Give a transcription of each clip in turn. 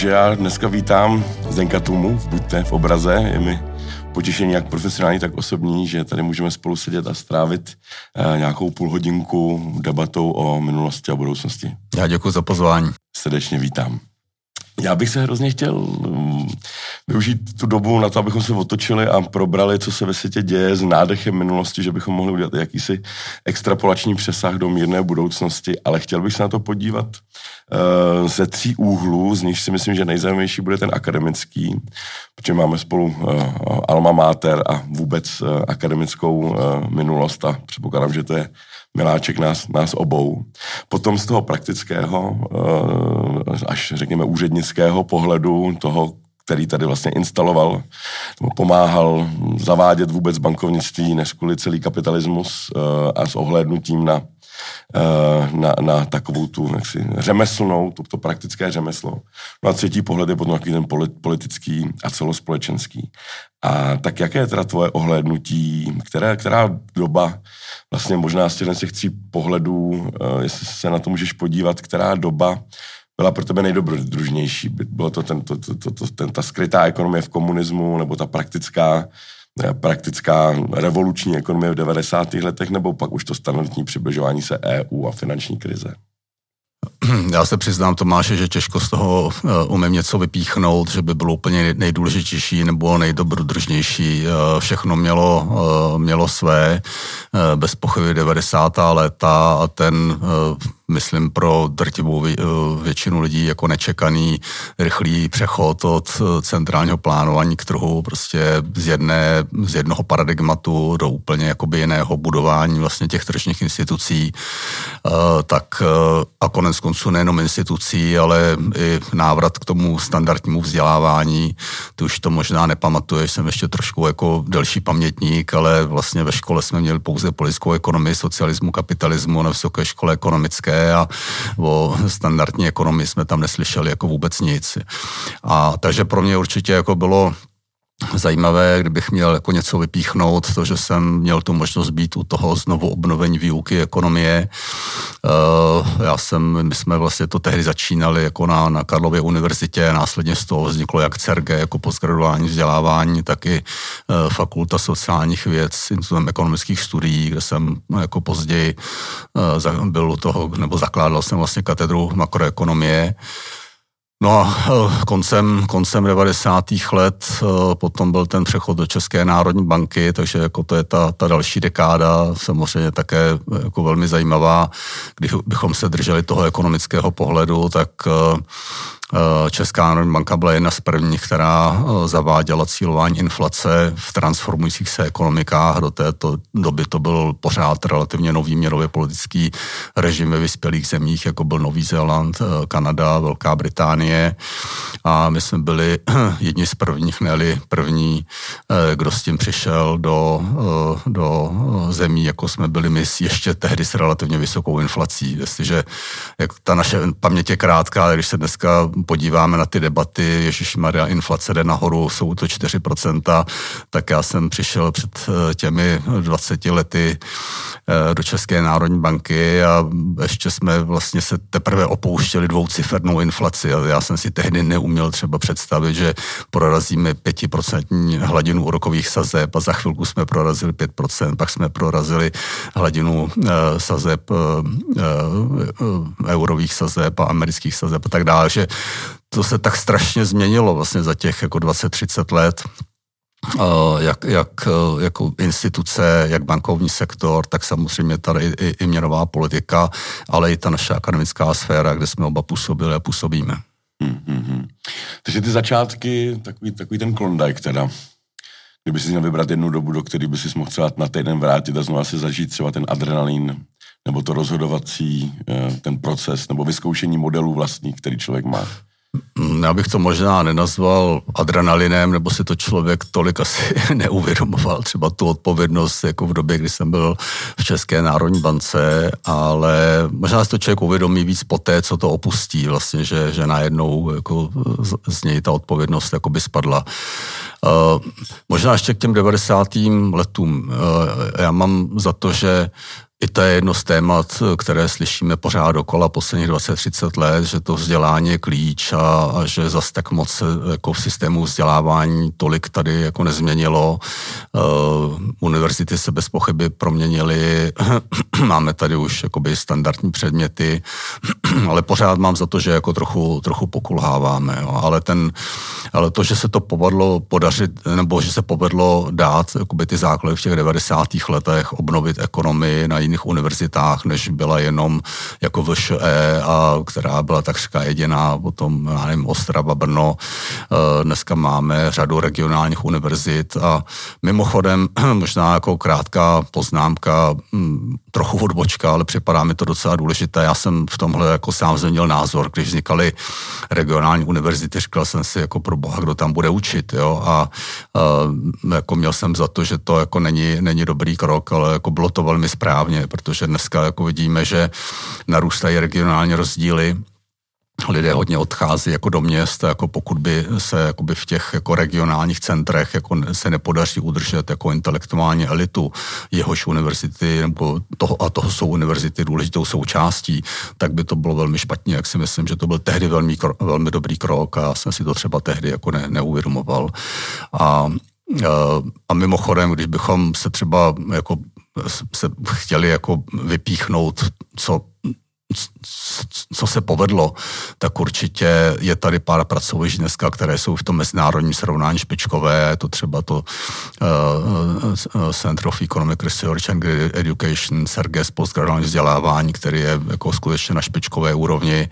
Takže já dneska vítám Zdenka Tumu, buďte v obraze, je mi potěšení jak profesionální, tak osobní, že tady můžeme spolu sedět a strávit eh, nějakou půl hodinku debatou o minulosti a budoucnosti. Já děkuji za pozvání. Srdečně vítám. Já bych se hrozně chtěl um, využít tu dobu na to, abychom se otočili a probrali, co se ve světě děje s nádechem minulosti, že bychom mohli udělat jakýsi extrapolační přesah do mírné budoucnosti, ale chtěl bych se na to podívat uh, ze tří úhlů, z nich si myslím, že nejzajímavější bude ten akademický, protože máme spolu uh, alma mater a vůbec uh, akademickou uh, minulost a předpokládám, že to je miláček nás, nás obou. Potom z toho praktického, až řekněme úřednického pohledu toho, který tady vlastně instaloval, nebo pomáhal zavádět vůbec bankovnictví než kvůli celý kapitalismus eh, a s ohlédnutím na, eh, na, na takovou tu jaksi, řemeslnou, to, to praktické řemeslo. No a třetí pohled je potom takový ten politický a celospolečenský. A tak jaké je teda tvoje ohlédnutí, které, která doba vlastně možná z těch tří pohledů, eh, jestli se na to můžeš podívat, která doba byla pro tebe nejdobrodružnější? Bylo to, ten, to, to, to, to, ten, ta skrytá ekonomie v komunismu, nebo ta praktická, eh, praktická revoluční ekonomie v 90. letech, nebo pak už to standardní přibližování se EU a finanční krize? Já se přiznám, Tomáše, že těžko z toho uh, umím něco vypíchnout, že by bylo úplně nejdůležitější nebo nejdobrodržnější. Uh, všechno mělo, mělo své, bez pochyby 90. léta a ten myslím, pro drtivou eh, většinu lidí jako nečekaný rychlý přechod od eh, centrálního plánování k trhu, prostě z, jedné, z jednoho paradigmatu do úplně jakoby jiného budování vlastně těch tržních institucí, eh, tak a konec konců nejenom institucí, ale i návrat k tomu standardnímu vzdělávání. Ty už to možná nepamatuješ, jsem ještě trošku jako delší pamětník, ale vlastně ve škole jsme měli pouze politickou ekonomii, socialismu, kapitalismu na vysoké škole ekonomické a o standardní ekonomii jsme tam neslyšeli jako vůbec nic. A takže pro mě určitě jako bylo zajímavé, kdybych měl jako něco vypíchnout, to, že jsem měl tu možnost být u toho znovu obnovení výuky ekonomie. Uh, já jsem, my jsme vlastně to tehdy začínali jako na, na Karlově univerzitě, následně z toho vzniklo jak CERG, jako postgraduální vzdělávání, tak i uh, Fakulta sociálních věd s Institutem ekonomických studií, kde jsem no, jako později uh, byl u toho, nebo zakládal jsem vlastně katedru makroekonomie. No a eh, koncem, koncem 90. let eh, potom byl ten přechod do České národní banky, takže jako to je ta, ta další dekáda, samozřejmě také eh, jako velmi zajímavá. Když bychom se drželi toho ekonomického pohledu, tak Česká národní banka byla jedna z prvních, která eh, zaváděla cílování inflace v transformujících se ekonomikách. Do této doby to byl pořád relativně nový měnově politický režim ve vyspělých zemích, jako byl Nový Zéland, eh, Kanada, Velká Británie. A my jsme byli jedni z prvních, ne první, kdo s tím přišel do, do zemí, jako jsme byli my ještě tehdy s relativně vysokou inflací. Jestliže jak ta naše paměť je krátká, když se dneska podíváme na ty debaty, Ježíš Maria, inflace jde nahoru, jsou to 4%, tak já jsem přišel před eh, těmi 20 lety eh, do České národní banky a ještě jsme vlastně se teprve opouštěli dvoucifernou inflaci. Já jsem si tehdy neuměl třeba představit, že prorazíme 5% hladinu úrokových sazeb a za chvilku jsme prorazili 5%, pak jsme prorazili hladinu eh, sazeb, eurových sazeb a amerických sazeb a tak dále, že to se tak strašně změnilo vlastně za těch jako 20-30 let, jak, jak jako instituce, jak bankovní sektor, tak samozřejmě tady i, i měnová politika, ale i ta naše akademická sféra, kde jsme oba působili a působíme. Hmm, hmm, hmm. Takže ty začátky, takový, takový ten klondajk teda, kdyby si měl vybrat jednu dobu, do které by si mohl třeba na týden vrátit a znovu si zažít třeba ten adrenalin, nebo to rozhodovací, eh, ten proces, nebo vyzkoušení modelů vlastní, který člověk má. Mm, já bych to možná nenazval adrenalinem, nebo si to člověk tolik asi neuvědomoval, třeba tu odpovědnost jako v době, kdy jsem byl v České národní bance, ale možná si to člověk uvědomí víc po té, co to opustí, vlastně, že, že najednou jako z, z něj ta odpovědnost jako by spadla. Uh, možná ještě k těm 90. letům. Uh, já mám za to, že i to je jedno z témat, které slyšíme pořád dokola posledních 20-30 let, že to vzdělání je klíč a, a že zas tak moc se jako v systému vzdělávání tolik tady jako nezměnilo. Uh, univerzity se bez pochyby proměnily, máme tady už jakoby standardní předměty, ale pořád mám za to, že jako trochu, trochu pokulháváme. Jo. Ale, ten, ale to, že se to povedlo podařit, nebo že se povedlo dát ty základy v těch 90. letech, obnovit ekonomii na jiných univerzitách, než byla jenom jako VŠE, a která byla takřka jediná, potom, já nevím, Ostrava, Brno. E, dneska máme řadu regionálních univerzit a mimochodem, možná jako krátká poznámka, hm, trochu odbočka, ale připadá mi to docela důležité. Já jsem v tomhle jako sám změnil názor, když vznikaly regionální univerzity, říkal jsem si jako pro boha, kdo tam bude učit, jo, a, a jako měl jsem za to, že to jako není, není dobrý krok, ale jako bylo to velmi správně, protože dneska jako vidíme, že narůstají regionální rozdíly lidé hodně odchází jako do měst, jako pokud by se jakoby v těch jako regionálních centrech jako se nepodaří udržet jako intelektuální elitu, jehož univerzity nebo toho, a toho jsou univerzity důležitou součástí, tak by to bylo velmi špatně, jak si myslím, že to byl tehdy velmi, velmi dobrý krok a jsem si to třeba tehdy jako ne, neuvědomoval. A a mimochodem, když bychom se třeba jako se chtěli jako vypíchnout, co co se povedlo, tak určitě je tady pár pracovišť dneska, které jsou v tom mezinárodním srovnání špičkové, je to třeba to uh, Center of Economic Research and Education, SERGES, postgraduální vzdělávání, který je jako skutečně na špičkové úrovni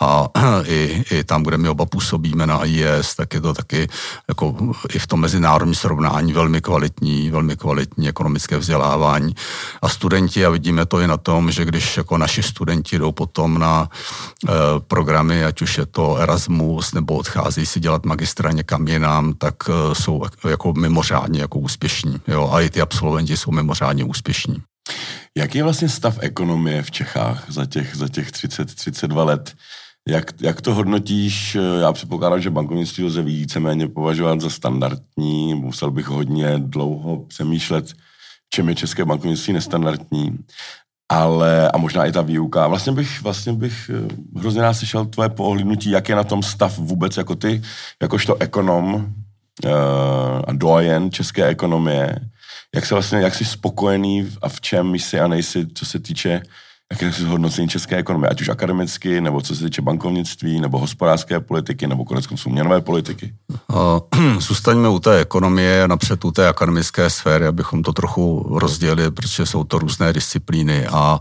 a i, i tam, kde my oba působíme na IES, tak je to taky jako i v tom mezinárodním srovnání velmi kvalitní, velmi kvalitní ekonomické vzdělávání. A studenti, a vidíme to i na tom, že když jako naši studenti jdou potom na e, programy, ať už je to Erasmus, nebo odchází si dělat magistra někam jinam, tak e, jsou jako mimořádně jako úspěšní. Jo? A i ty absolventi jsou mimořádně úspěšní. Jaký je vlastně stav ekonomie v Čechách za těch, za těch 30-32 let? Jak, jak to hodnotíš? Já předpokládám, že bankovnictví lze víceméně považovat za standardní. Musel bych hodně dlouho přemýšlet, čem je české bankovnictví nestandardní ale a možná i ta výuka. Vlastně bych, vlastně bych eh, hrozně rád slyšel tvoje poohlídnutí, jak je na tom stav vůbec jako ty, jakožto ekonom uh, a dojen české ekonomie, jak se vlastně, jak jsi spokojený a v čem jsi a nejsi, co se týče jaké je hodnocení české ekonomie, ať už akademicky, nebo co se týče bankovnictví, nebo hospodářské politiky, nebo konec konců měnové politiky? Zůstaňme u té ekonomie napřed u té akademické sféry, abychom to trochu rozdělili, protože jsou to různé disciplíny a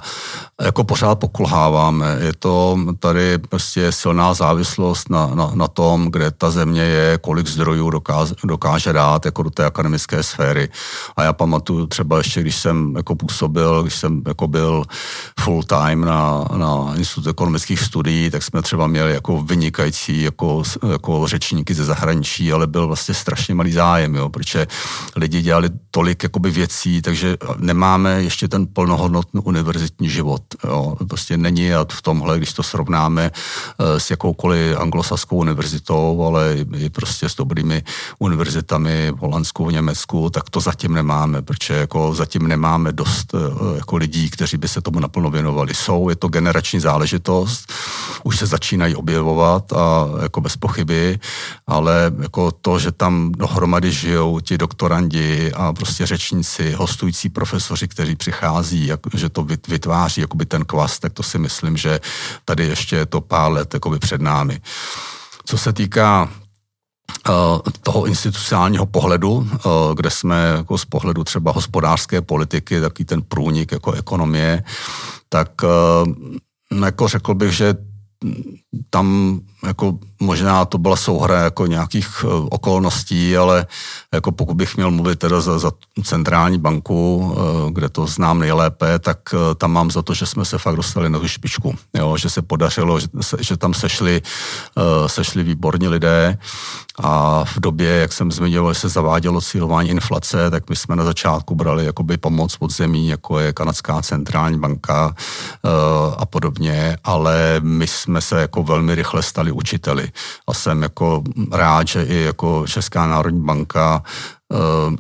jako pořád pokulháváme. Je to tady prostě silná závislost na, na, na tom, kde ta země je, kolik zdrojů dokáže, dokáže dát jako do té akademické sféry. A já pamatuju třeba ještě, když jsem jako působil, když jsem jako byl full full time na, na Institutu ekonomických studií, tak jsme třeba měli jako vynikající jako, jako řečníky ze zahraničí, ale byl vlastně strašně malý zájem, jo, protože lidi dělali tolik jakoby věcí, takže nemáme ještě ten plnohodnotný univerzitní život. Jo. Prostě není a v tomhle, když to srovnáme eh, s jakoukoliv anglosaskou univerzitou, ale i prostě s dobrými univerzitami v Holandsku, v Německu, tak to zatím nemáme, protože jako zatím nemáme dost eh, jako lidí, kteří by se tomu naplno věnovali věnovali. Jsou, je to generační záležitost, už se začínají objevovat a jako bez pochyby, ale jako to, že tam dohromady žijou ti doktorandi a prostě řečníci, hostující profesoři, kteří přichází, jak, že to vytváří jakoby ten kvas, tak to si myslím, že tady ještě je to pár let jakoby před námi. Co se týká eh, toho institucionálního pohledu, eh, kde jsme jako z pohledu třeba hospodářské politiky, taký ten průnik jako ekonomie, tak eh, jako řekl bych, že tam jako možná to byla souhra jako nějakých eh, okolností, ale jako pokud bych měl mluvit teda za, za centrální banku, eh, kde to znám nejlépe, tak tam mám za to, že jsme se fakt dostali na tu špičku. Jo, že se podařilo, že, že tam sešli, sešli výborní lidé a v době, jak jsem zmiňoval, se zavádělo cílování inflace, tak my jsme na začátku brali jakoby pomoc od zemí, jako je Kanadská centrální banka a podobně, ale my jsme se jako velmi rychle stali učiteli. A jsem jako rád, že i jako Česká národní banka uh,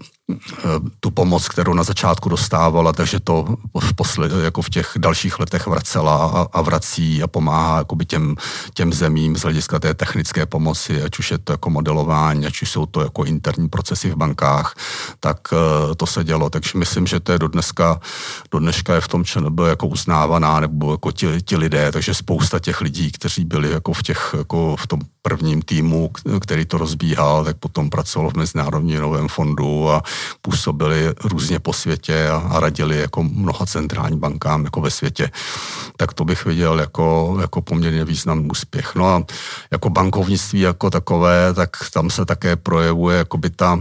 tu pomoc, kterou na začátku dostávala, takže to v posled, jako v těch dalších letech vracela a, a vrací a pomáhá jakoby těm, těm zemím z hlediska té technické pomoci, ať už je to jako modelování, ať už jsou to jako interní procesy v bankách, tak uh, to se dělo. Takže myslím, že to je do dneska, do dneška je v tom ČNB jako uznávaná, nebo jako ti, ti lidé, takže spousta těch lidí, kteří byli jako v těch, jako v tom prvním týmu, který to rozbíhal, tak potom pracoval v Mezinárodním novém fondu a působili různě po světě a, a radili jako mnoha centrální bankám jako ve světě. Tak to bych viděl jako, jako poměrně významný úspěch. No a jako bankovnictví jako takové, tak tam se také projevuje jako by ta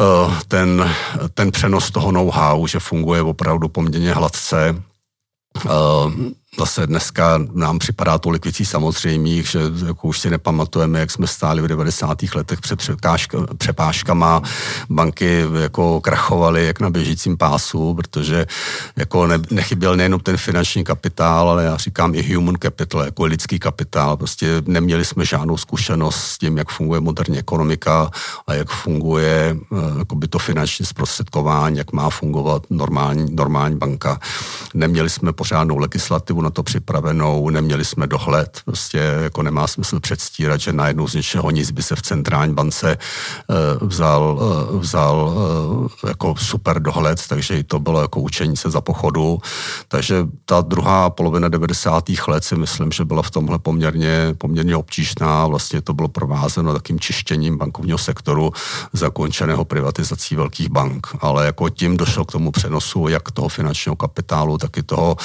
eh, ten, ten přenos toho know-how, že funguje opravdu poměrně hladce. Eh, zase dneska nám připadá tolik věcí samozřejmých, že jako už si nepamatujeme, jak jsme stáli v 90. letech před přepážkama, banky jako krachovaly jak na běžícím pásu, protože jako ne, nechyběl nejenom ten finanční kapitál, ale já říkám i human capital, jako lidský kapitál. Prostě neměli jsme žádnou zkušenost s tím, jak funguje moderní ekonomika a jak funguje jako by to finanční zprostředkování, jak má fungovat normální, normální banka. Neměli jsme pořádnou legislativu na to připravenou, neměli jsme dohled, prostě jako nemá smysl předstírat, že najednou z něčeho nic by se v centrální bance uh, vzal, uh, vzal uh, jako super dohled, takže i to bylo jako učení se za pochodu. Takže ta druhá polovina 90. let si myslím, že byla v tomhle poměrně, poměrně obtížná. Vlastně to bylo provázeno takým čištěním bankovního sektoru zakončeného privatizací velkých bank. Ale jako tím došlo k tomu přenosu jak toho finančního kapitálu, tak i toho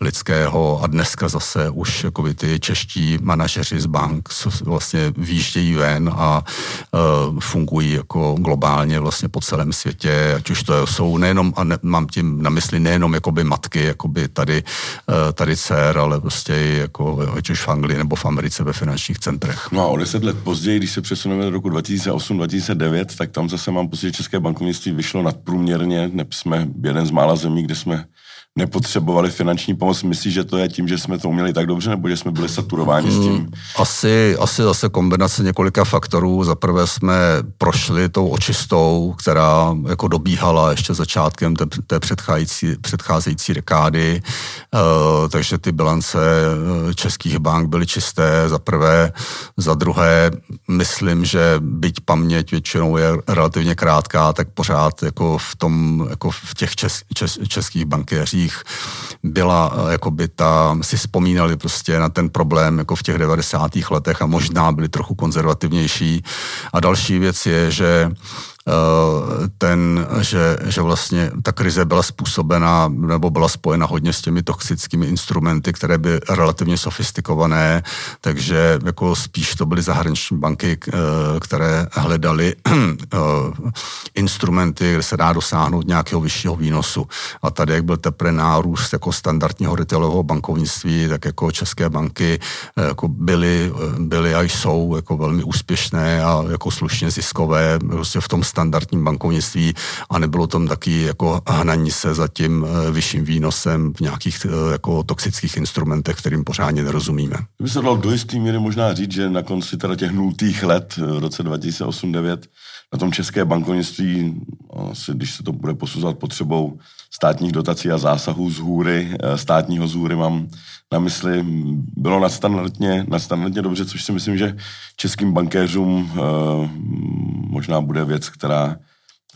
lidského toho a dneska zase už jako ty čeští manažeři z bank vlastně výjíždějí ven a uh, fungují jako globálně vlastně po celém světě, ať už to jsou nejenom, a ne, mám tím na mysli nejenom jakoby matky, jakoby tady, uh, tady dcer, ale prostě i jako, ať už v Anglii nebo v Americe ve finančních centrech. No a o deset let později, když se přesuneme do roku 2008-2009, tak tam zase mám pocit, že české bankovnictví vyšlo nadprůměrně, jsme jeden z mála zemí, kde jsme nepotřebovali finanční pomoc. Myslíš, že to je tím, že jsme to uměli tak dobře, nebo že jsme byli saturováni s tím? Hmm, asi, asi zase kombinace několika faktorů. Za prvé jsme prošli tou očistou, která jako dobíhala ještě začátkem té, té předcházející, předcházející dekády, uh, takže ty bilance eh, českých bank byly čisté za prvé. Za druhé, myslím, že byť paměť většinou je relativně krátká, tak pořád jako v tom, jako v těch čes, čes, českých bankéřích médiích byla, eh, jako by ta, si vzpomínali prostě na ten problém jako v těch 90. letech a možná byli trochu konzervativnější. A další věc je, že ten, že, že vlastně ta krize byla způsobena nebo byla spojena hodně s těmi toxickými instrumenty, které by relativně sofistikované, takže jako spíš to byly zahraniční banky, eh, které hledaly eh, instrumenty, kde se dá dosáhnout nějakého vyššího výnosu. A tady, jak byl teprve nárůst jako standardního retailového bankovnictví, tak jako české banky jako byly, byly a jsou jako velmi úspěšné a jako slušně ziskové prostě v tom standardním bankovnictví a nebylo tam taky jako hnaní se za tím eh, vyšším výnosem v nějakých eh, jako toxických instrumentech, kterým pořádně nerozumíme. By se dalo do jistý míry možná říct, že na konci teda těch nultých let eh, v roce 2008-2009 na tom české bankovnictví, asi když se to bude posuzovat potřebou státních dotací a zásahů z hůry, státního z hůry mám na mysli, bylo nadstandardně, nadstandardně dobře, což si myslím, že českým bankéřům možná bude věc, která,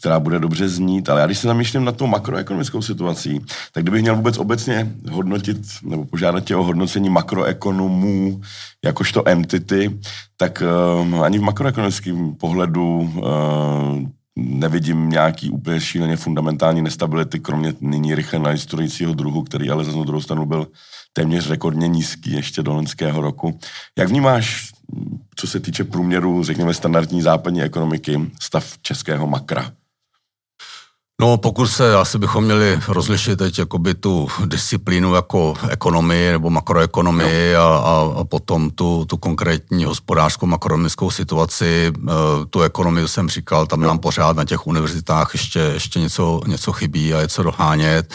která bude dobře znít, ale já když se zamýšlím na tou makroekonomickou situací, tak kdybych měl vůbec obecně hodnotit nebo požádat tě o hodnocení makroekonomů jakožto entity, tak uh, ani v makroekonomickém pohledu uh, nevidím nějaký úplně šíleně fundamentální nestability, kromě nyní rychle najistrujícího druhu, který ale za druhou stranu byl téměř rekordně nízký ještě do loňského roku. Jak vnímáš co se týče průměru, řekněme, standardní západní ekonomiky, stav českého makra? No, pokud se, asi bychom měli rozlišit teď jakoby tu disciplínu jako ekonomii nebo makroekonomii no. a, a, a potom tu, tu konkrétní hospodářskou makroekonomickou situaci. E, tu ekonomii jsem říkal, tam no. nám pořád na těch univerzitách ještě, ještě něco, něco chybí a je co dohánět.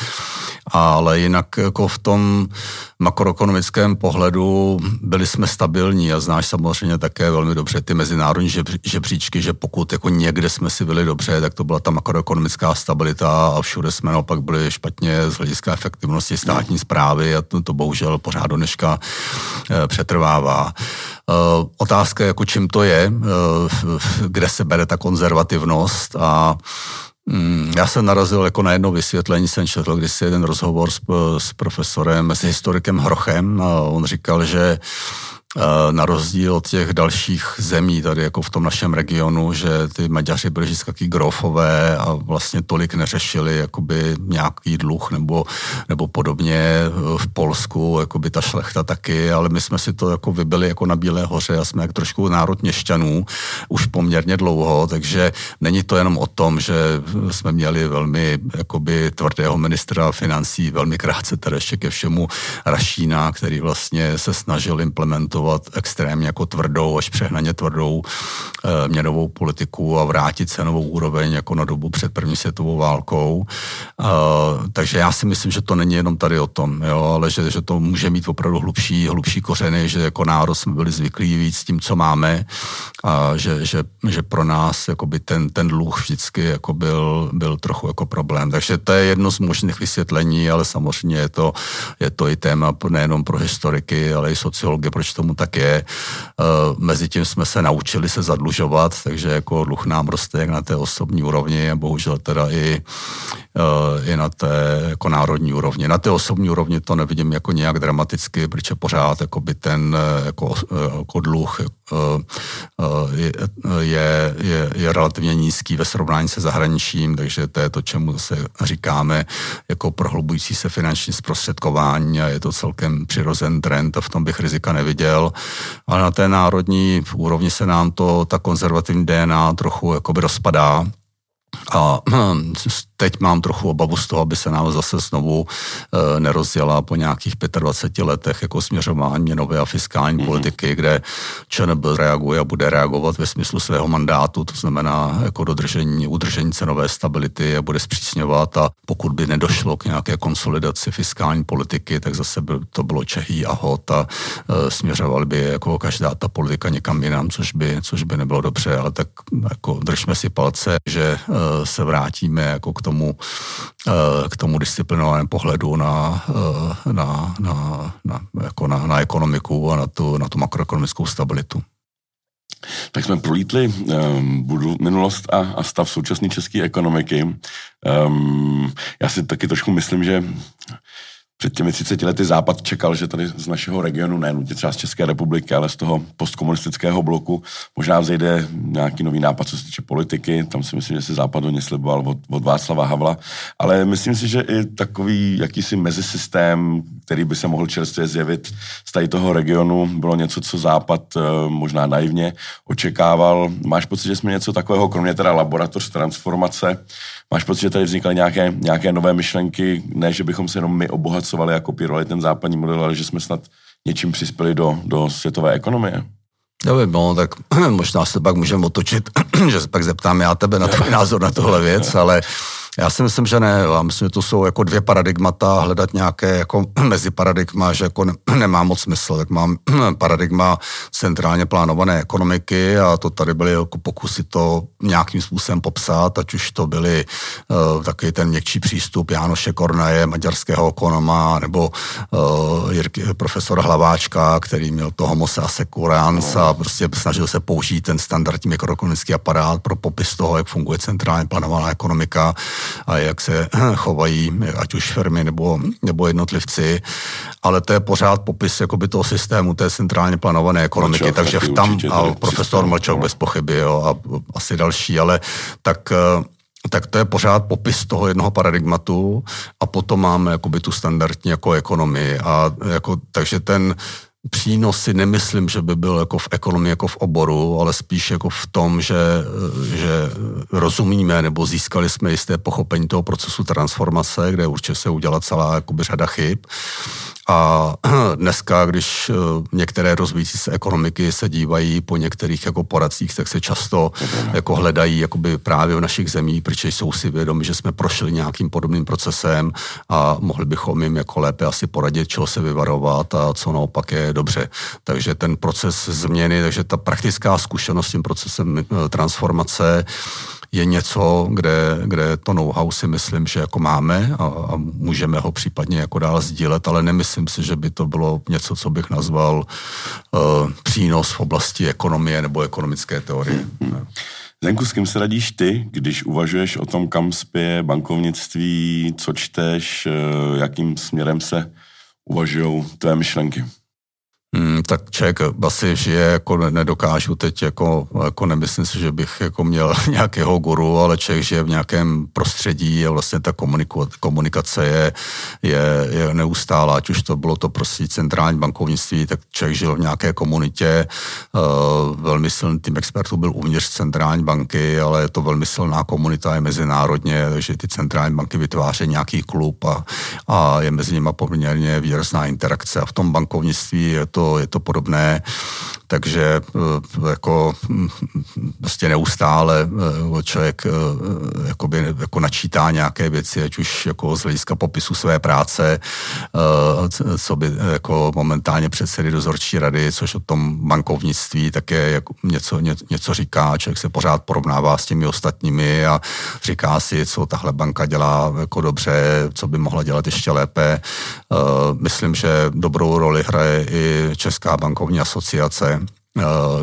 Ale jinak jako v tom makroekonomickém pohledu byli jsme stabilní a znáš samozřejmě také velmi dobře ty mezinárodní žebříčky, že pokud jako někde jsme si byli dobře, tak to byla ta makroekonomická stabilita a všude jsme naopak byli špatně z hlediska efektivnosti státní zprávy a to, to bohužel pořád do dneška eh, přetrvává. Eh, otázka, jako čím to je, eh, kde se bere ta konzervativnost a mm, já jsem narazil jako na jedno vysvětlení, jsem četl kdysi jeden rozhovor s, s profesorem, s historikem Hrochem a on říkal, že na rozdíl od těch dalších zemí tady jako v tom našem regionu, že ty Maďaři byli vždycky taky grofové a vlastně tolik neřešili jakoby nějaký dluh nebo, nebo podobně eh, v Polsku, jakoby ta šlechta taky, ale my jsme si to jako vybili jako na Bílé hoře a jsme jak trošku národ měšťanů už poměrně dlouho, takže není to jenom o tom, že jsme měli velmi jakoby tvrdého ministra financí, velmi krátce tedy ještě ke všemu Rašína, který vlastně se snažil implementovat aplikovat extrémně jako tvrdou, až přehnaně tvrdou e, měnovou politiku a vrátit cenovou úroveň jako na dobu před první světovou válkou. E, takže já si myslím, že to není jenom tady o tom, jo, ale že, že to může mít opravdu hlubší, hlubší kořeny, že jako národ jsme byli zvyklí víc tím, co máme a že, že, že pro nás jakoby ten, ten dluh vždycky jako byl, byl trochu jako problém. Takže to je jedno z možných vysvětlení, ale samozřejmě je to, je to i téma nejenom pro historiky, ale i sociology, proč tomu tak je. Eh, Mezitím jsme se naučili se zadlužovat, takže jako dluh nám roste jak na té osobní úrovni a bohužel teda i, eh, i na té jako národní úrovni. Na té osobní úrovni to nevidím jako nějak dramaticky, protože pořád jako by ten eh, jako, jako dluh je, je, je relativně nízký ve srovnání se zahraničím, takže to je to, čemu se říkáme jako prohlubující se finanční zprostředkování a je to celkem přirozen trend a v tom bych rizika neviděl ale na té národní úrovni se nám to, ta konzervativní DNA trochu jakoby rozpadá. A teď mám trochu obavu z toho, aby se nám zase znovu e, nerozjela po nějakých 25 letech jako směřování měnové a fiskální mm-hmm. politiky, kde ČNB reaguje a bude reagovat ve smyslu svého mandátu, to znamená jako dodržení, udržení cenové stability a bude zpřísňovat a pokud by nedošlo k nějaké konsolidaci fiskální politiky, tak zase by to bylo Čehý a hot a e, směřoval by jako každá ta politika někam jinam, což by, což by nebylo dobře, ale tak jako držme si palce, že e, se vrátíme jako k tomu, eh, k tomu disciplinovanému pohledu na, eh, na, na, na, jako na, na ekonomiku a na tu, na tu makroekonomickou stabilitu. Tak jsme prolítli um, minulost a, a stav současné české ekonomiky. Um, já si taky trošku myslím, že před těmi 30 lety Západ čekal, že tady z našeho regionu, ne nutně třeba z České republiky, ale z toho postkomunistického bloku, možná vzejde nějaký nový nápad, co se týče politiky. Tam si myslím, že se Západ hodně sliboval od, od Václava Havla. Ale myslím si, že i takový jakýsi mezisystém, který by se mohl čerstvě zjevit z tady toho regionu, bylo něco, co Západ eh, možná naivně očekával. Máš pocit, že jsme něco takového, kromě teda laboratoř transformace, Máš pocit, že tady vznikaly nějaké, nějaké nové myšlenky, ne, že bychom se jenom my obohacovali a kopírovali ten západní model, ale že jsme snad něčím přispěli do, do světové ekonomie? Nevím, no, tak možná se pak můžeme otočit, že se pak zeptám já tebe na tvůj názor na tohle věc, ale já si myslím, že ne. Já myslím, že to jsou jako dvě paradigmata, hledat nějaké jako mezi paradigma, že jako ne, nemá moc smysl. Tak mám paradigma centrálně plánované ekonomiky a to tady byly jako pokusy to nějakým způsobem popsat, ať už to byly uh, taky ten měkčí přístup Jánoše Kornaje, maďarského ekonoma, nebo uh, Jirky, profesora Hlaváčka, který měl to homo securans a prostě snažil se použít ten standardní mikroekonomický aparát pro popis toho, jak funguje centrálně plánovaná ekonomika a jak se chovají ať už firmy nebo, nebo jednotlivci, ale to je pořád popis jakoby toho systému té centrálně plánované ekonomiky, Mlčok, takže v tam, a profesor Mlčok no. bez pochyby jo, a asi další, ale tak eh, tak to je pořád popis toho jednoho paradigmatu a potom máme jakoby tu standardní jako ekonomii a jako, takže ten přínosy nemyslím, že by byl jako v ekonomii, jako v oboru, ale spíš jako v tom, že, že rozumíme nebo získali jsme jisté pochopení toho procesu transformace, kde určitě se udělala celá jakoby řada chyb. A dneska, když eh, některé rozvíjící se ekonomiky se dívají po některých jako poradcích, tak se často jako hledají jakoby právě v našich zemích, protože jsou si vědomi, že jsme prošli nějakým podobným procesem a mohli bychom jim jako lépe asi poradit, čeho se vyvarovat a co naopak je dobře. Takže ten proces změny, takže ta praktická zkušenost s tím procesem eh, transformace je něco, kde, kde to know-how si myslím, že jako máme a, a můžeme ho případně jako dál sdílet, ale nemyslím si, že by to bylo něco, co bych nazval uh, přínos v oblasti ekonomie nebo ekonomické teorie. Hmm. Zenku, s kým se radíš ty, když uvažuješ o tom, kam spěje bankovnictví, co čteš, uh, jakým směrem se uvažují tvé myšlenky? Hmm, tak člověk asi žije, jako nedokážu teď, jako, jako nemyslím si, že bych jako měl nějakého guru, ale člověk žije v nějakém prostředí a vlastně ta komunikace je, je, je neustálá, ať už to bylo to prostě centrální bankovnictví, tak člověk žil v nějaké komunitě, uh, velmi silný tým expertů byl uvnitř centrální banky, ale je to velmi silná komunita, je mezinárodně, takže ty centrální banky vytváří nějaký klub a, a je mezi nimi poměrně výrazná interakce. A v tom bankovnictví je to je to podobné, takže eh, jako hm, prostě neustále eh, člověk eh, jakoby, jako načítá nějaké věci, ať už jako z hlediska popisu své práce, co by jako momentálně předsedy dozorčí rady, což o tom bankovnictví také jako něco, ně, něco říká, člověk se pořád porovnává s těmi ostatními a říká si, co tahle banka dělá jako dobře, co by mohla dělat ještě lépe. Myslím, že dobrou roli hraje i Česká bankovní asociace,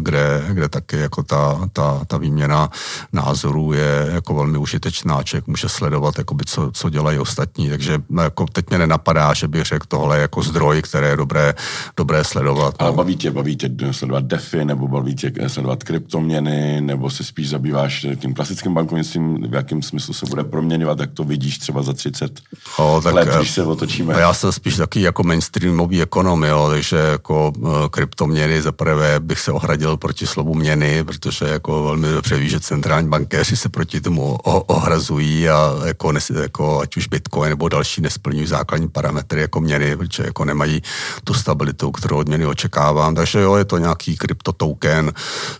kde, kde taky jako ta, ta, ta výměna názorů je jako velmi užitečná, člověk může sledovat, jakoby, co, co dělají ostatní, takže jako teď mě nenapadá, že bych řekl tohle jako zdroj, které je dobré, dobré sledovat. Ale baví tě, baví tě sledovat DeFi, nebo baví tě sledovat kryptoměny, nebo se spíš zabýváš tím klasickým bankovnictvím, v jakém smyslu se bude proměňovat, jak to vidíš třeba za 30 o, tak, let, když se otočíme. Já jsem spíš taky jako mainstreamový ekonom, jo, takže jako kryptoměny za prvé bych se ohradil proti slovu měny, protože jako velmi dobře ví, že centrální bankéři se proti tomu ohrazují a jako, nes, jako ať už Bitcoin nebo další nesplňují základní parametry jako měny, protože jako nemají tu stabilitu, kterou od měny očekávám. Takže jo, je to nějaký kryptotoken,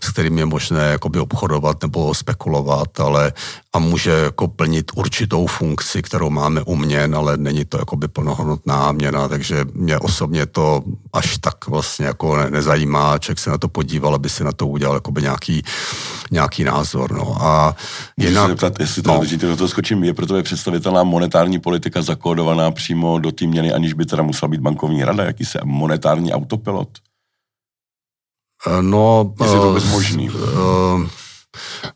s kterým je možné jakoby obchodovat nebo spekulovat, ale a může jako plnit určitou funkci, kterou máme u měn, ale není to jakoby plnohodnotná měna, takže mě osobně to až tak vlastně jako ne, nezajímá, člověk se na to podíval, aby si na to udělal jakoby nějaký, nějaký názor. No. A jinak, se zeptat, jestli to, no. do toho skočím, je proto je představitelná monetární politika zakódovaná přímo do té měny, aniž by teda musela být bankovní rada, jaký se monetární autopilot? No, Jestli je to vůbec možný? Uh,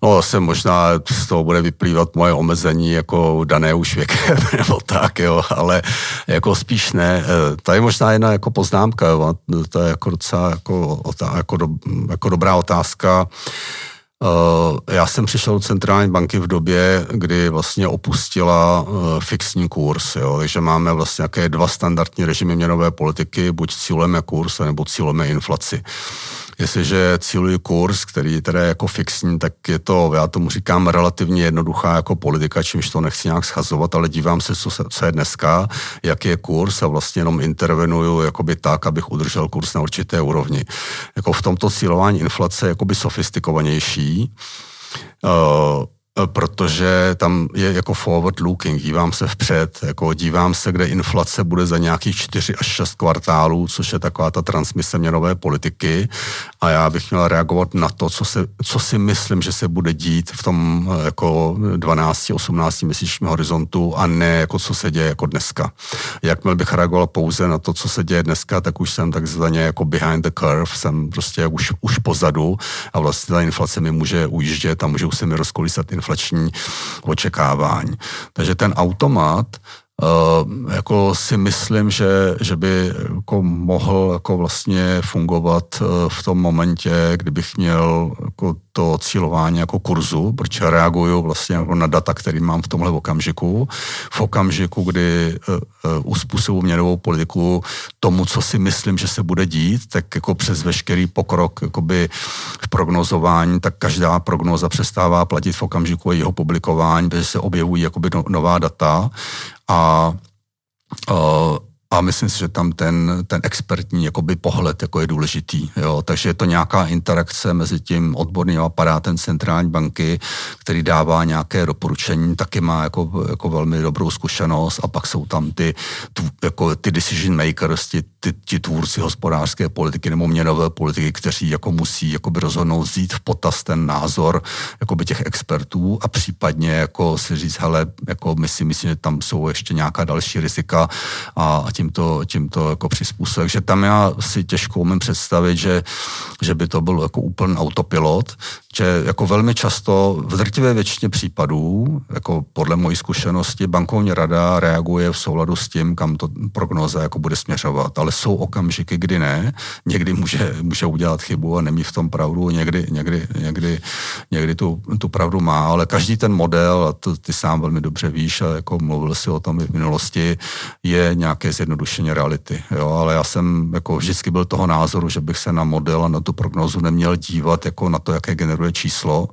No zase možná z toho bude vyplývat moje omezení jako dané už věkem nebo tak, jo, ale jako spíš ne. Eh, tady možná jedna jako poznámka, jo, to je jako docela jako, jako, do, jako dobrá otázka. Eh, já jsem přišel do centrální banky v době, kdy vlastně opustila eh, fixní kurz, jo, takže máme vlastně nějaké dva standardní režimy měnové politiky, buď cílujeme kurz, nebo cílujeme inflaci. Jestliže cíluji kurz, který teda je jako fixní, tak je to, já tomu říkám, relativně jednoduchá jako politika, čímž to nechci nějak schazovat, ale dívám se, co, se, co je dneska, jaký je kurz a vlastně jenom intervenuju jakoby tak, abych udržel kurz na určité úrovni. Jako v tomto cílování inflace je jakoby sofistikovanější. Uh, protože tam je jako forward looking, dívám se vpřed, jako dívám se, kde inflace bude za nějakých 4 až 6 kvartálů, což je taková ta transmise měnové politiky a já bych měl reagovat na to, co, se, co si myslím, že se bude dít v tom eh, jako 12-18 měsíčním horizontu a ne jako co se děje jako dneska. Jakmile bych reagoval pouze na to, co se děje dneska, tak už jsem takzvaně jako behind the curve, jsem prostě už, už pozadu a vlastně ta inflace mi může ujíždět a můžou se mi rozkolísat inflace inflační očekávání. Takže ten automat Uh, jako si myslím, že, že by jako mohl jako vlastně fungovat uh, v tom momentě, kdybych měl jako to cílování jako kurzu, protože reaguju vlastně jako na data, který mám v tomhle okamžiku. V okamžiku, kdy uh, uh, uspůsobuji měnovou politiku tomu, co si myslím, že se bude dít, tak jako přes veškerý pokrok jakoby v prognozování, tak každá prognoza přestává platit v okamžiku jeho publikování, protože se objevují jakoby no, nová data a uh, a myslím si, že tam ten, ten expertní jakoby pohled jako je důležitý. Jo? Takže je to nějaká interakce mezi tím odborným aparátem centrální banky, který dává nějaké doporučení, taky má jako, jako velmi dobrou zkušenost a pak jsou tam ty, tu, jako ty decision makers, ty, ty, ty tvůrci hospodářské politiky nebo měnové politiky, kteří jako musí jakoby rozhodnout vzít v potaz ten názor jakoby těch expertů a případně jako si říct, hele, jako my si myslím, že tam jsou ještě nějaká další rizika a, a tímto, tímto jako přizpůsobit. že tam já si těžko umím představit, že, že by to byl jako úplný autopilot, že jako velmi často v drtivé většině případů, jako podle mojí zkušenosti, bankovní rada reaguje v souladu s tím, kam to prognoza jako bude směřovat. Ale jsou okamžiky, kdy ne. Někdy může, může udělat chybu a nemí v tom pravdu, někdy, někdy, někdy, někdy tu, tu pravdu má, ale každý ten model, a to ty sám velmi dobře víš, a jako mluvil si o tom i v minulosti, je nějaké zjednodušení reality. Jo? Ale já jsem jako vždycky byl toho názoru, že bych se na model a na tu prognozu neměl dívat jako na to, jaké generuje takové číslo,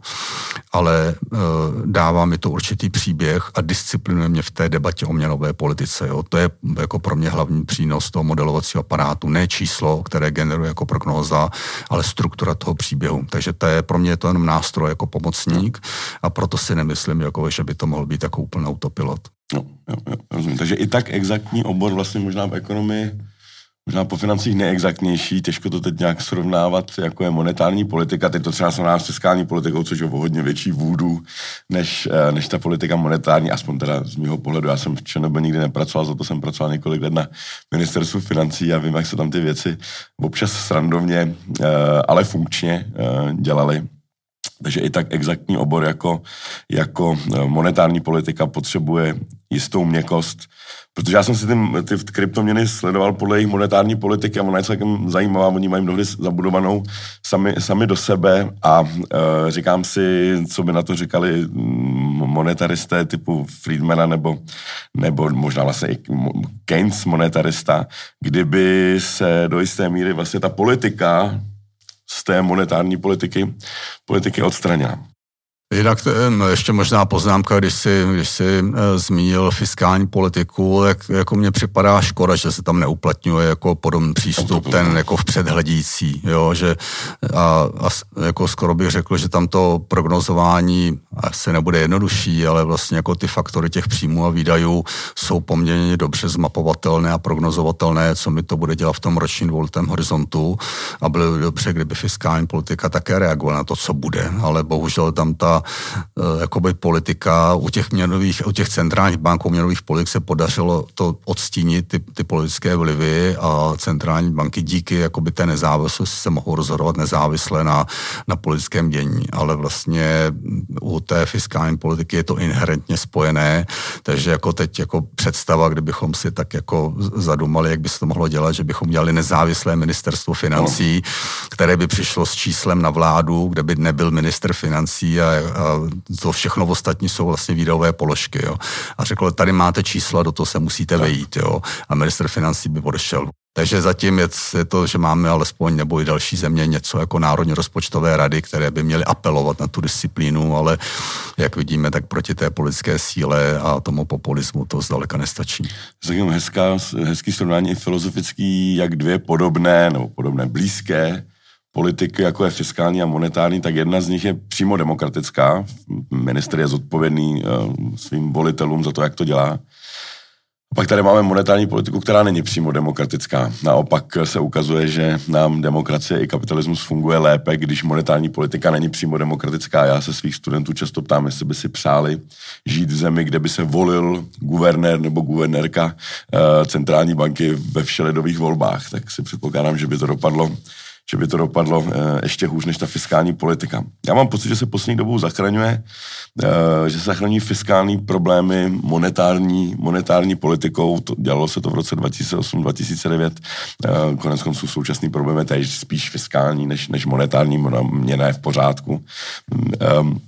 ale e, dává mi to určitý příběh a disciplinuje mě v té debatě o měnové politice. Jo. To je jako pro mě hlavní přínos toho modelovacího aparátu. Ne číslo, které generuje jako prognóza, ale struktura toho příběhu. Takže to je pro mě to jenom nástroj jako pomocník a proto si nemyslím, jako, že by to mohl být jako úplný autopilot. No, jo, jo, rozumím. Takže i tak exaktní obor vlastně možná v ekonomii možná po financích neexaktnější, těžko to teď nějak srovnávat, jako je monetární politika. Teď to třeba srovná s fiskální politikou, což je o hodně větší vůdu než, eh, než ta politika monetární, aspoň teda z mého pohledu. Já jsem v ČNB nikdy nepracoval, za to jsem pracoval několik let na ministerstvu financí a vím, jak se tam ty věci občas srandovně, eh, ale funkčně eh, dělali. Takže i tak exaktní obor jako, jako monetární politika potřebuje jistou měkost, Protože já jsem si ty, ty kryptoměny sledoval podle jejich monetární politiky a ona je celkem zajímavá, oni mají mnohdy zabudovanou sami, sami do sebe a uh, říkám si, co by na to říkali monetaristé typu Friedmana nebo, nebo možná vlastně i Keynes monetarista, kdyby se do jisté míry vlastně ta politika z té monetární politiky, politiky odstranila. Jinak no ještě možná poznámka, když si, když si e, zmínil fiskální politiku, jak jako mně připadá škoda, že se tam neuplatňuje jako podobný přístup, ten jako v předhledící, jo, že a, a jako skoro bych řekl, že tam to prognozování asi nebude jednodušší, ale vlastně jako ty faktory těch příjmů a výdajů jsou poměrně dobře zmapovatelné a prognozovatelné, co mi to bude dělat v tom ročním dvouletém horizontu. A bylo by dobře, kdyby fiskální politika také reagovala na to, co bude, ale bohužel tam ta Eh, jakoby politika u těch měnových, u těch centrálních banků měnových politik se podařilo to odstínit ty, ty politické vlivy a centrální banky díky jakoby té nezávislosti se mohou rozhodovat nezávisle na, na politickém dění, ale vlastně u té fiskální politiky je to inherentně spojené, takže jako teď jako představa, kdybychom si tak jako zadumali, jak by se to mohlo dělat, že bychom dělali nezávislé ministerstvo financí, které by přišlo s číslem na vládu, kde by nebyl minister financí a to všechno ostatní jsou vlastně výdajové položky. Jo. A řekl, tady máte čísla, do toho se musíte vejít. Jo. A minister financí by odešel. Takže zatím je, je to, že máme alespoň nebo i další země něco jako Národní rozpočtové rady, které by měly apelovat na tu disciplínu, ale jak vidíme, tak proti té politické síle a tomu populismu to zdaleka nestačí. Hezká, hezký srovnání i filozofický, jak dvě podobné nebo podobné blízké politiky, jako je fiskální a monetární, tak jedna z nich je přímo demokratická. Minister je zodpovědný uh, svým volitelům za to, jak to dělá. Pak tady máme monetární politiku, která není přímo demokratická. Naopak se ukazuje, že nám demokracie i kapitalismus funguje lépe, když monetární politika není přímo demokratická. Já se svých studentů často ptám, jestli by si přáli žít v zemi, kde by se volil guvernér nebo guvernérka uh, centrální banky ve všeledových volbách. Tak si předpokládám, že by to dopadlo že by to dopadlo ještě hůř než ta fiskální politika. Já mám pocit, že se poslední dobou zachraňuje, že se zachraňují fiskální problémy monetární, monetární politikou. To, dělalo se to v roce 2008-2009. Konec konců současný problém je tady spíš fiskální než, než monetární, měna je v pořádku. Um,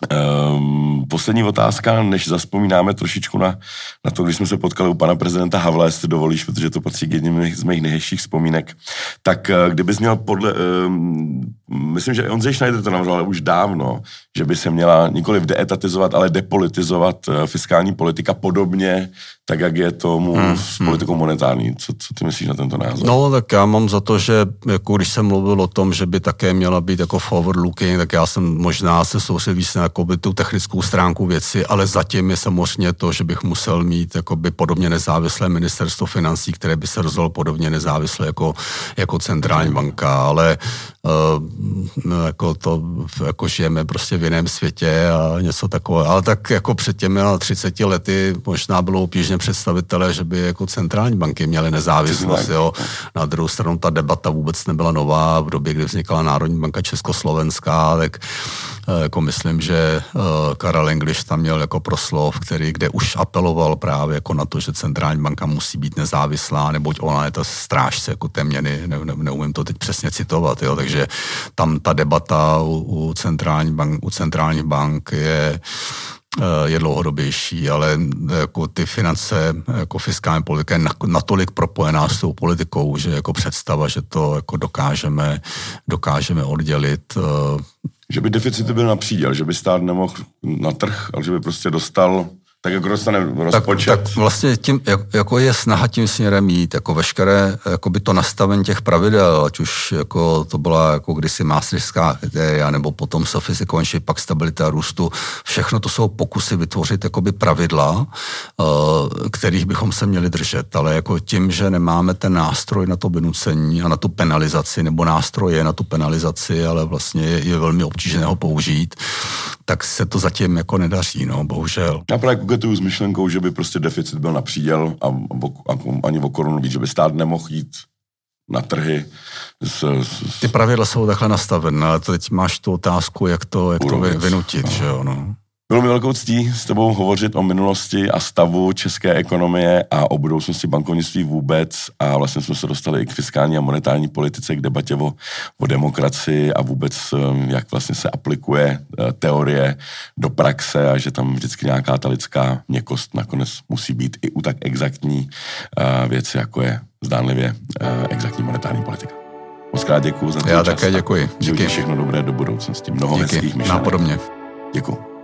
Um, poslední otázka, než zaspomínáme trošičku na, na to, když jsme se potkali u pana prezidenta Havla, jestli dovolíš, protože to patří k jedním z mých nejhezčích vzpomínek, tak uh, kdybys měl podle, um, myslím, že Ondřej Schneider to navrhoval už dávno, že by se měla nikoli deetatizovat, ale depolitizovat uh, fiskální politika podobně, tak jak je tomu hmm, s hmm. politikou monetární. Co, co ty myslíš na tento názor? No, tak já mám za to, že jako když jsem mluvil o tom, že by také měla být jako forward looking, tak já jsem možná se soustředil víc na jakoby tu technickou stránku věci, ale zatím je samozřejmě to, že bych musel mít jakoby podobně nezávislé ministerstvo financí, které by se rozhodlo podobně nezávislé jako, jako centrální banka, ale uh, jako to, jako žijeme prostě v jiném světě a něco takové. Ale tak jako před těmi 30 lety možná bylo obtížně představitelé, že by jako centrální banky měly nezávislost. Jo. Na druhou stranu ta debata vůbec nebyla nová. V době, kdy vznikala Národní banka Československá, tak eh, jako myslím, že eh, Karel English tam měl jako proslov, který, kde už apeloval právě jako na to, že centrální banka musí být nezávislá, neboť ona je ta strážce jako té měny, ne, ne, neumím to teď přesně citovat, jo. takže tam ta debata u, u, centrální bank, u centrální bank je je dlouhodobější, ale jako ty finance, jako fiskální politika je natolik propojená s tou politikou, že jako představa, že to jako dokážeme, dokážeme oddělit. Eh, že by deficity byl na příděl, že by stát nemohl na trh, ale že by prostě dostal tak jako dostane rozpočet. Tak, tak vlastně tím, jako je snaha tím směrem jít, jako veškeré, jako by to nastavení těch pravidel, ať už jako to byla jako kdysi maastrichtská kritéria, nebo potom sofistikovanější pak stabilita růstu, všechno to jsou pokusy vytvořit jakoby pravidla, eh, kterých bychom se měli držet, ale jako tím, že nemáme ten nástroj na to vynucení a na tu penalizaci, nebo nástroje na tu penalizaci, ale vlastně je, je velmi obtížné ho použít, tak se to zatím jako nedaří, no, bohužel. Já právě koketuju s myšlenkou, že by prostě deficit byl na příděl a, a, a ani o korunu víc, že by stát nemohl jít na trhy. S, s... Ty pravidla jsou takhle nastavené, ale teď máš tu otázku, jak to, jak to vynutit, že jo, no. Bylo mi velkou ctí s tebou hovořit o minulosti a stavu české ekonomie a o budoucnosti bankovnictví vůbec a vlastně jsme se dostali i k fiskální a monetární politice, k debatě o, o demokracii a vůbec um, jak vlastně se aplikuje uh, teorie do praxe a že tam vždycky nějaká ta lidská měkost nakonec musí být i u tak exaktní uh, věci, jako je zdánlivě uh, exaktní monetární politika. Moc krát děkuji za to. Já také děkuji. Díky. Všechno dobré do budoucnosti. Mnoho Díky. hezkých myšlenek. Nápodobně. Děkuji.